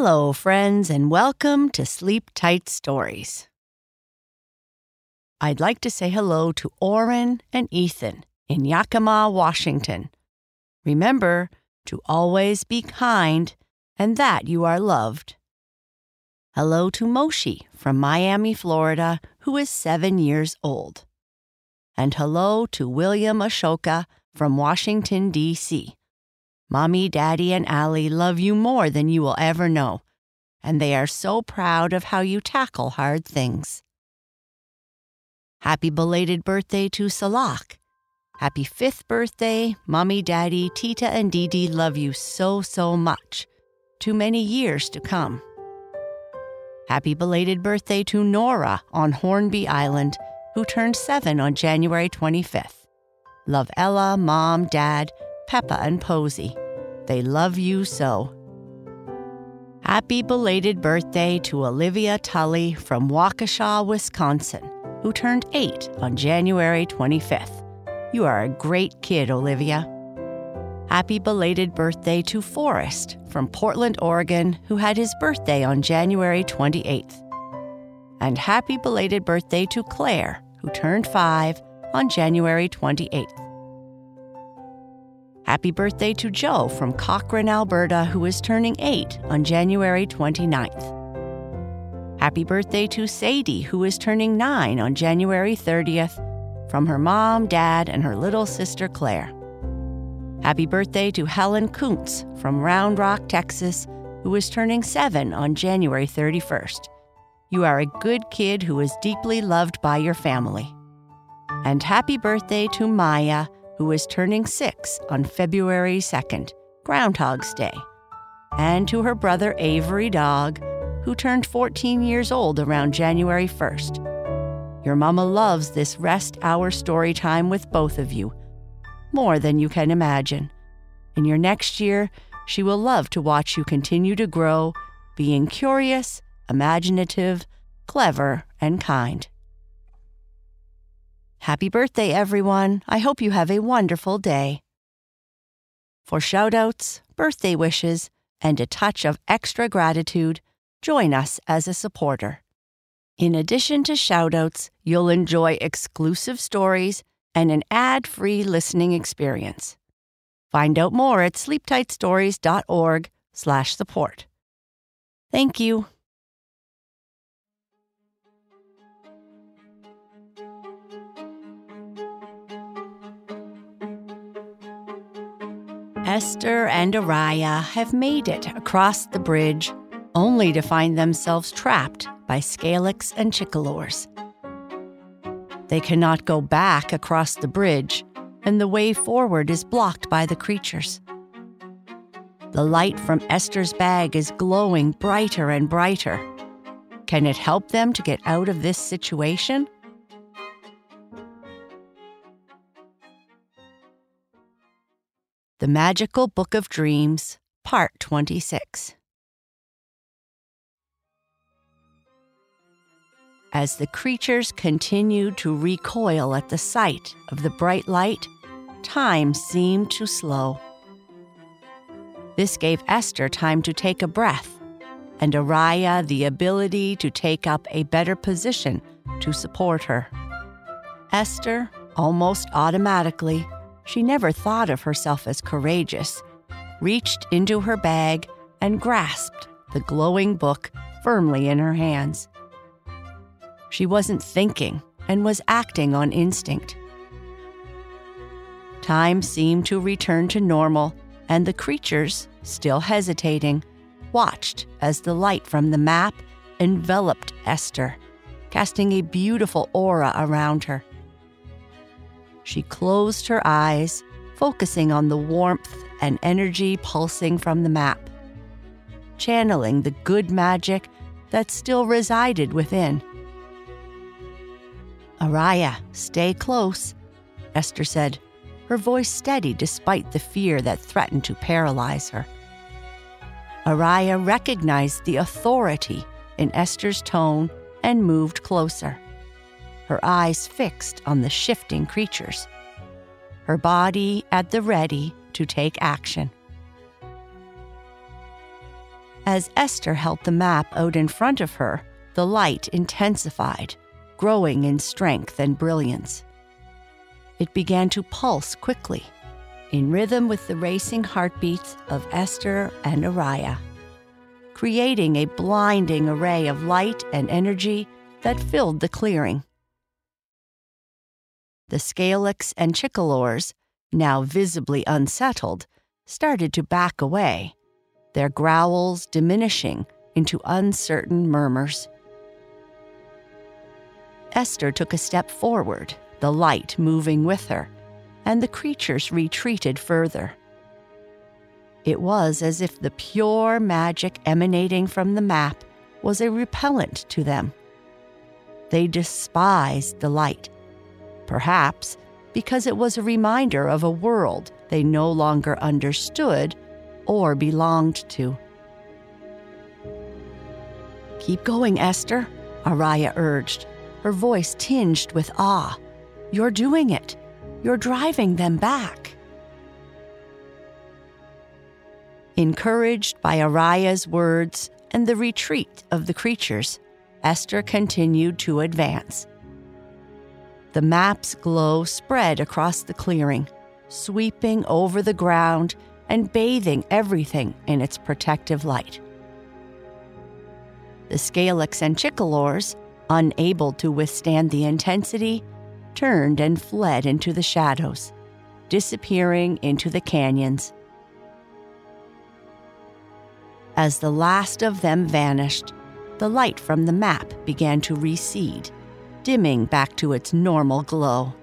Hello, friends, and welcome to Sleep Tight Stories. I'd like to say hello to Orrin and Ethan in Yakima, Washington. Remember to always be kind and that you are loved. Hello to Moshi from Miami, Florida, who is seven years old. And hello to William Ashoka from Washington, D.C. Mommy, Daddy, and Allie love you more than you will ever know, and they are so proud of how you tackle hard things. Happy belated birthday to Salak. Happy fifth birthday, Mommy, Daddy, Tita, and Dee love you so, so much. Too many years to come. Happy belated birthday to Nora on Hornby Island, who turned seven on January 25th. Love Ella, Mom, Dad, Peppa, and Posy. They love you so. Happy belated birthday to Olivia Tully from Waukesha, Wisconsin, who turned eight on January 25th. You are a great kid, Olivia. Happy belated birthday to Forrest from Portland, Oregon, who had his birthday on January 28th. And happy belated birthday to Claire, who turned five on January 28th. Happy birthday to Joe from Cochrane, Alberta, who is turning 8 on January 29th. Happy birthday to Sadie, who is turning 9 on January 30th, from her mom, dad, and her little sister Claire. Happy birthday to Helen Kuntz from Round Rock, Texas, who is turning 7 on January 31st. You are a good kid who is deeply loved by your family. And happy birthday to Maya who is turning six on February 2nd, Groundhog's Day, and to her brother Avery Dog, who turned 14 years old around January 1st. Your mama loves this rest hour story time with both of you, more than you can imagine. In your next year, she will love to watch you continue to grow, being curious, imaginative, clever, and kind. Happy birthday, everyone. I hope you have a wonderful day. For shoutouts, birthday wishes, and a touch of extra gratitude, join us as a supporter. In addition to shoutouts, you'll enjoy exclusive stories and an ad-free listening experience. Find out more at sleeptightstories.org/support. Thank you. Ester and Araya have made it across the bridge, only to find themselves trapped by Scalix and Chickalores. They cannot go back across the bridge, and the way forward is blocked by the creatures. The light from Ester's bag is glowing brighter and brighter. Can it help them to get out of this situation? The Magical Book of Dreams, Part 26. As the creatures continued to recoil at the sight of the bright light, time seemed to slow. This gave Ester time to take a breath, and Araya the ability to take up a better position to support her. Ester, almost automatically, she never thought of herself as courageous, reached into her bag and grasped the glowing book firmly in her hands. She wasn't thinking and was acting on instinct. Time seemed to return to normal, and the creatures, still hesitating, watched as the light from the map enveloped Ester, casting a beautiful aura around her. She closed her eyes, focusing on the warmth and energy pulsing from the map, channeling the good magic that still resided within. Araya, stay close, Ester said, her voice steady despite the fear that threatened to paralyze her. Araya recognized the authority in Ester's tone and moved closer her eyes fixed on the shifting creatures, her body at the ready to take action. As Ester held the map out in front of her, the light intensified, growing in strength and brilliance. It began to pulse quickly, in rhythm with the racing heartbeats of Ester and Araya, creating a blinding array of light and energy that filled the clearing. The Scalix and Chickalores, now visibly unsettled, started to back away, their growls diminishing into uncertain murmurs. Ester took a step forward, the light moving with her, and the creatures retreated further. It was as if the pure magic emanating from the map was a repellent to them. They despised the light, perhaps because it was a reminder of a world they no longer understood or belonged to. Keep going, Ester, Araya urged, her voice tinged with awe. You're doing it. You're driving them back. Encouraged by Araya's words and the retreat of the creatures, Ester continued to advance. The map's glow spread across the clearing, sweeping over the ground and bathing everything in its protective light. The Scalix and Chickalores, unable to withstand the intensity, turned and fled into the shadows, disappearing into the canyons. As the last of them vanished, the light from the map began to recede, dimming back to its normal glow.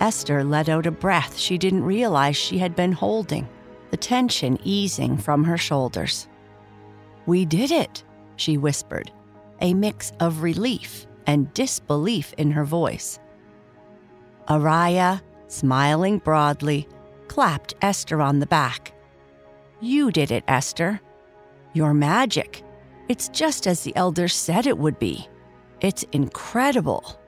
Ester let out a breath she didn't realize she had been holding, the tension easing from her shoulders. We did it, she whispered, a mix of relief and disbelief in her voice. Araya, smiling broadly, clapped Ester on the back. You did it, Ester. Your magic. It's just as the elders said it would be. It's incredible.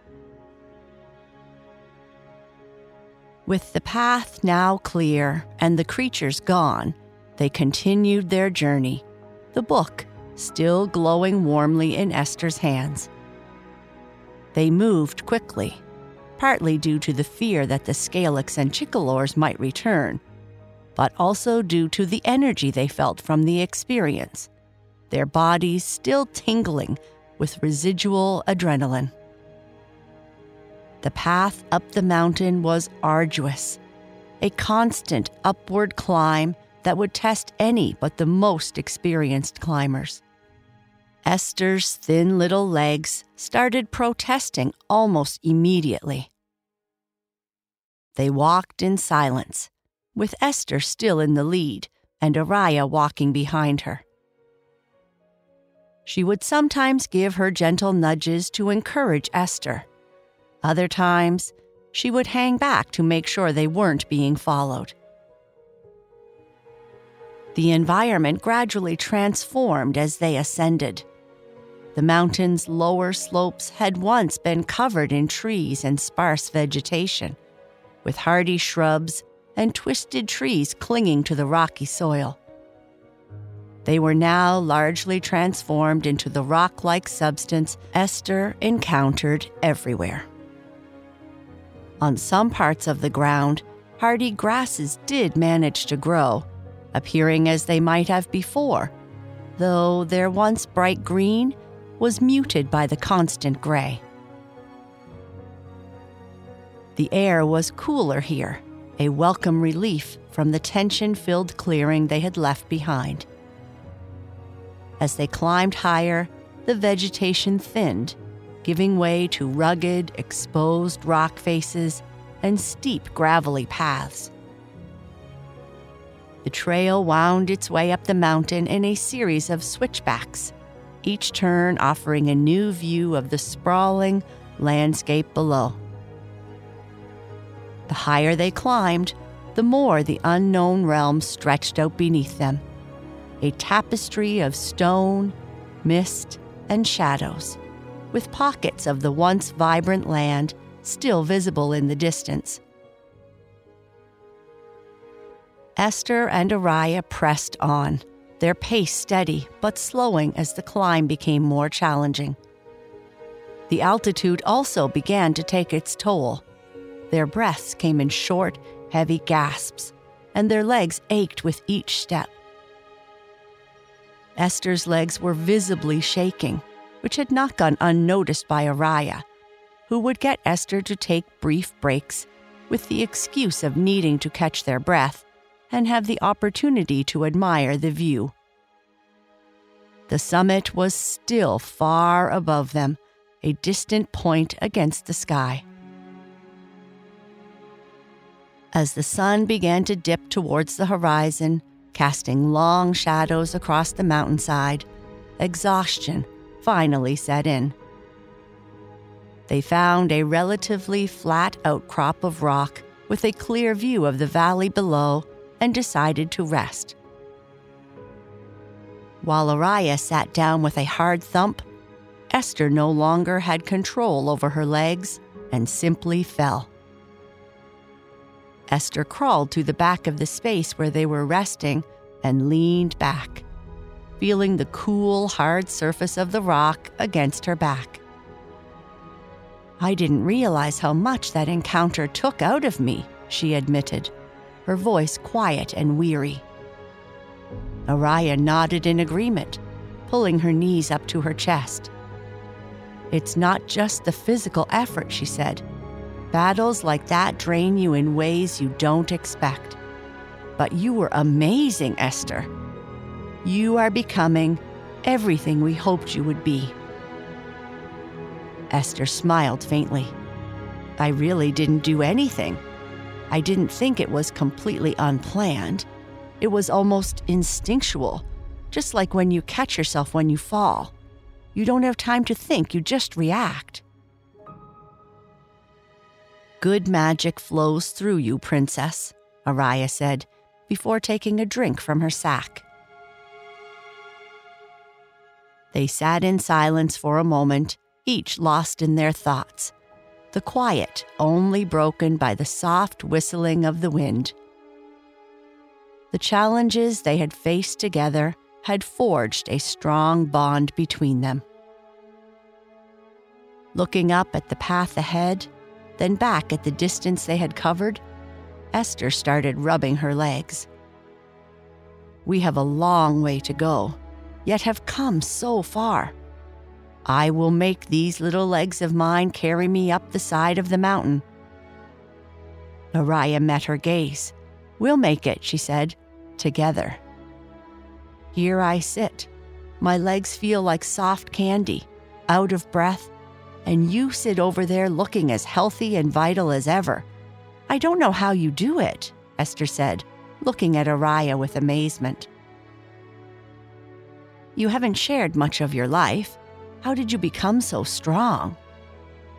With the path now clear and the creatures gone, they continued their journey, the book still glowing warmly in Ester's hands. They moved quickly, partly due to the fear that the Scalix and Chickalores might return, but also due to the energy they felt from the experience, their bodies still tingling with residual adrenaline. The path up the mountain was arduous, a constant upward climb that would test any but the most experienced climbers. Ester's thin little legs started protesting almost immediately. They walked in silence, with Ester still in the lead and Araya walking behind her. She would sometimes give her gentle nudges to encourage Ester other times, she would hang back to make sure they weren't being followed. The environment gradually transformed as they ascended. The mountain's lower slopes had once been covered in trees and sparse vegetation, with hardy shrubs and twisted trees clinging to the rocky soil. They were now largely transformed into the rock like substance Ester encountered everywhere. On some parts of the ground, hardy grasses did manage to grow, appearing as they might have before, though their once bright green was muted by the constant gray. The air was cooler here, a welcome relief from the tension filled clearing they had left behind. As they climbed higher, the vegetation thinned giving way to rugged, exposed rock faces and steep, gravelly paths. The trail wound its way up the mountain in a series of switchbacks, each turn offering a new view of the sprawling landscape below. The higher they climbed, the more the unknown realm stretched out beneath them a tapestry of stone, mist, and shadows with pockets of the once vibrant land still visible in the distance. Ester and Araya pressed on, their pace steady but slowing as the climb became more challenging. The altitude also began to take its toll. Their breaths came in short, heavy gasps, and their legs ached with each step. Ester's legs were visibly shaking, which had not gone unnoticed by Araya, who would get Ester to take brief breaks with the excuse of needing to catch their breath and have the opportunity to admire the view. The summit was still far above them, a distant point against the sky. As the sun began to dip towards the horizon, casting long shadows across the mountainside, exhaustion finally set in. They found a relatively flat outcrop of rock with a clear view of the valley below and decided to rest. While Araya sat down with a hard thump, Ester no longer had control over her legs and simply fell. Ester crawled to the back of the space where they were resting and leaned back, feeling the cool, hard surface of the rock against her back. I didn't realize how much that encounter took out of me, she admitted, her voice quiet and weary. Araya nodded in agreement, pulling her knees up to her chest. It's not just the physical effort, she said. Battles like that drain you in ways you don't expect. But you were amazing, Ester. You are becoming everything we hoped you would be. Ester smiled faintly. I really didn't do anything. I didn't think it was completely unplanned. It was almost instinctual, just like when you catch yourself when you fall. You don't have time to think, you just react. Good magic flows through you, Princess, Araya said, before taking a drink from her sack. They sat in silence for a moment, each lost in their thoughts, the quiet only broken by the soft whistling of the wind. The challenges they had faced together had forged a strong bond between them. Looking up at the path ahead, then back at the distance they had covered, Ester started rubbing her legs. We have a long way to go, yet have come so far. I will make these little legs of mine carry me up the side of the mountain. Araya met her gaze. We'll make it, she said, together. Here I sit. My legs feel like soft candy, out of breath, and you sit over there looking as healthy and vital as ever. I don't know how you do it, Ester said, looking at Araya with amazement. You haven't shared much of your life. How did you become so strong?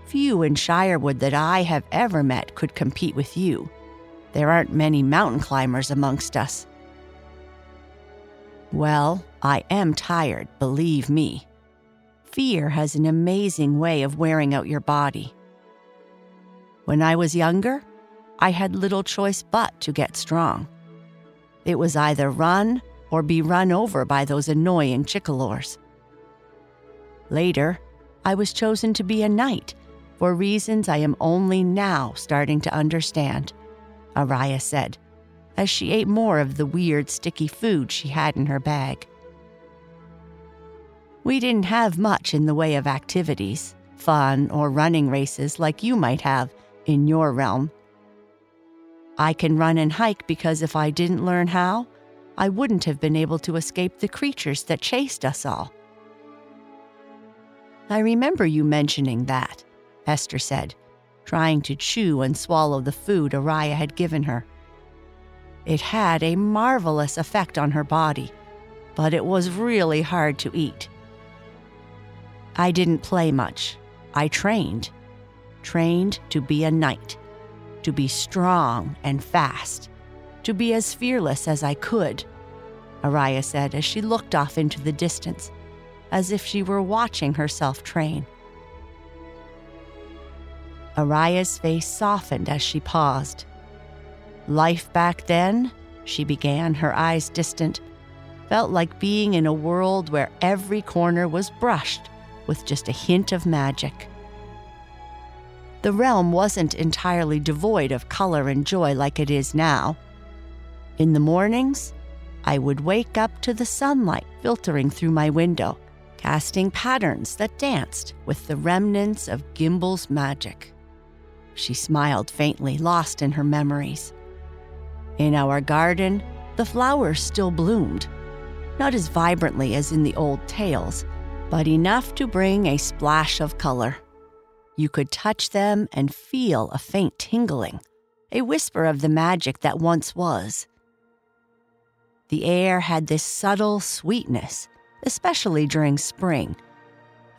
Few in Shirewood that I have ever met could compete with you. There aren't many mountain climbers amongst us. Well, I am tired, believe me. Fear has an amazing way of wearing out your body. When I was younger, I had little choice but to get strong. It was either run or be run over by those annoying chickalores. Later, I was chosen to be a knight for reasons I am only now starting to understand, Araya said, as she ate more of the weird, sticky food she had in her bag. We didn't have much in the way of activities, fun, or running races like you might have in your realm. I can run and hike because if I didn't learn how, I wouldn't have been able to escape the creatures that chased us all. I remember you mentioning that, Ester said, trying to chew and swallow the food Araya had given her. It had a marvelous effect on her body, but it was really hard to eat. I didn't play much. I trained. Trained to be a knight, to be strong and fast, to be as fearless as I could, Araya said as she looked off into the distance as if she were watching herself train. Araya's face softened as she paused. Life back then, she began, her eyes distant. felt like being in a world where every corner was brushed with just a hint of magic. The realm wasn't entirely devoid of color and joy like it is now. In the mornings, I would wake up to the sunlight filtering through my window, casting patterns that danced with the remnants of Gimble's magic. She smiled faintly, lost in her memories. In our garden, the flowers still bloomed, not as vibrantly as in the old tales, but enough to bring a splash of color. You could touch them and feel a faint tingling, a whisper of the magic that once was. The air had this subtle sweetness, especially during spring,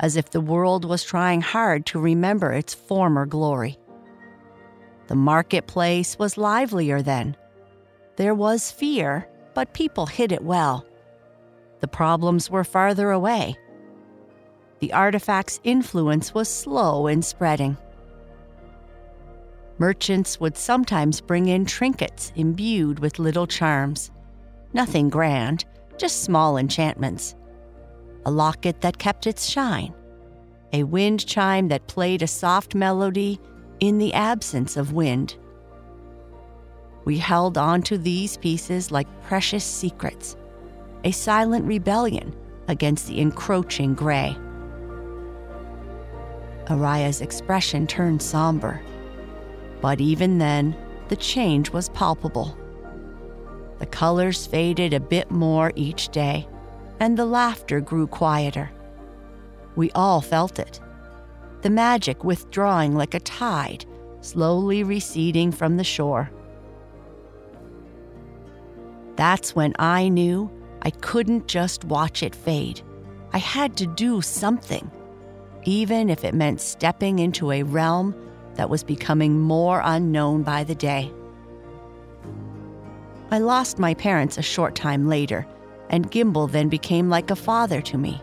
as if the world was trying hard to remember its former glory. The marketplace was livelier then. There was fear, but people hid it well. The problems were farther away. The artifact's influence was slow in spreading. Merchants would sometimes bring in trinkets imbued with little charms. Nothing grand, just small enchantments. A locket that kept its shine, a wind chime that played a soft melody in the absence of wind. We held on to these pieces like precious secrets, a silent rebellion against the encroaching gray. Araya's expression turned somber, but even then, the change was palpable. The colors faded a bit more each day, and the laughter grew quieter. We all felt it. The magic withdrawing like a tide, slowly receding from the shore. That's when I knew I couldn't just watch it fade. I had to do something, even if it meant stepping into a realm that was becoming more unknown by the day. I lost my parents a short time later, and Gimble then became like a father to me.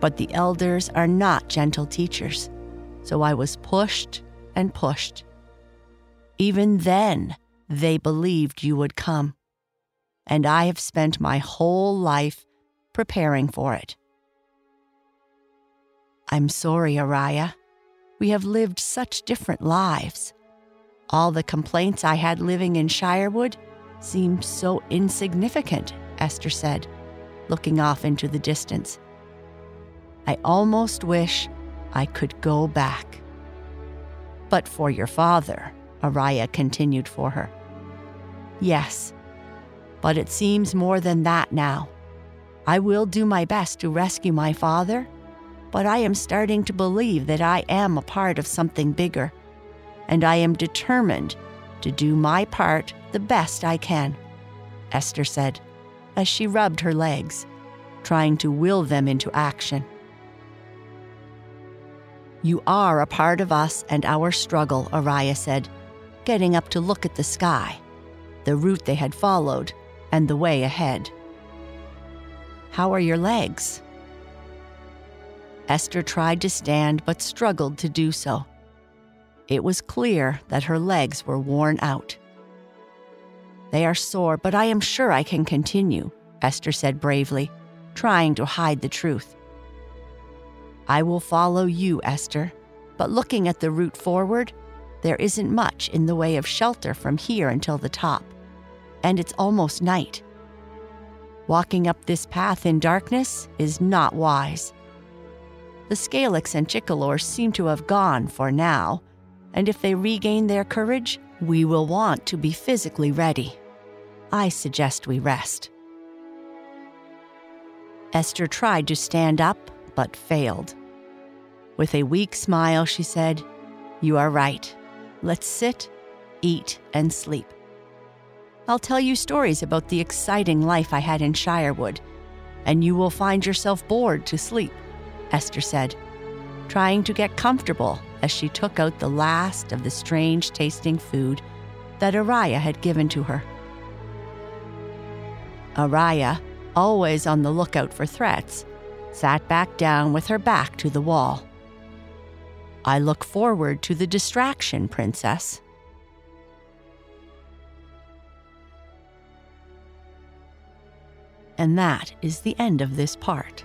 But the elders are not gentle teachers, so I was pushed and pushed. Even then, they believed you would come and I have spent my whole life preparing for it. I'm sorry, Araya. We have lived such different lives. All the complaints I had living in Shirewood seemed so insignificant, Ester said, looking off into the distance. I almost wish I could go back. But for your father, Araya continued for her. Yes, but it seems more than that now. I will do my best to rescue my father, but I am starting to believe that I am a part of something bigger, and I am determined to do my part the best I can, Ester said as she rubbed her legs, trying to will them into action. You are a part of us and our struggle, Araya said, getting up to look at the sky, the route they had followed and the way ahead. How are your legs? Ester tried to stand but struggled to do so. It was clear that her legs were worn out. They are sore, but I am sure I can continue, Ester said bravely, trying to hide the truth. I will follow you, Ester, but looking at the route forward, there isn't much in the way of shelter from here until the top and it's almost night. Walking up this path in darkness is not wise. The Scalix and Chickalore seem to have gone for now, and if they regain their courage, we will want to be physically ready. I suggest we rest. Ester tried to stand up, but failed. With a weak smile, she said, You are right. Let's sit, eat, and sleep. I'll tell you stories about the exciting life I had in Shirewood, and you will find yourself bored to sleep, Ester said, trying to get comfortable as she took out the last of the strange tasting food that Araya had given to her. Araya, always on the lookout for threats, sat back down with her back to the wall. I look forward to the distraction, Princess. And that is the end of this part.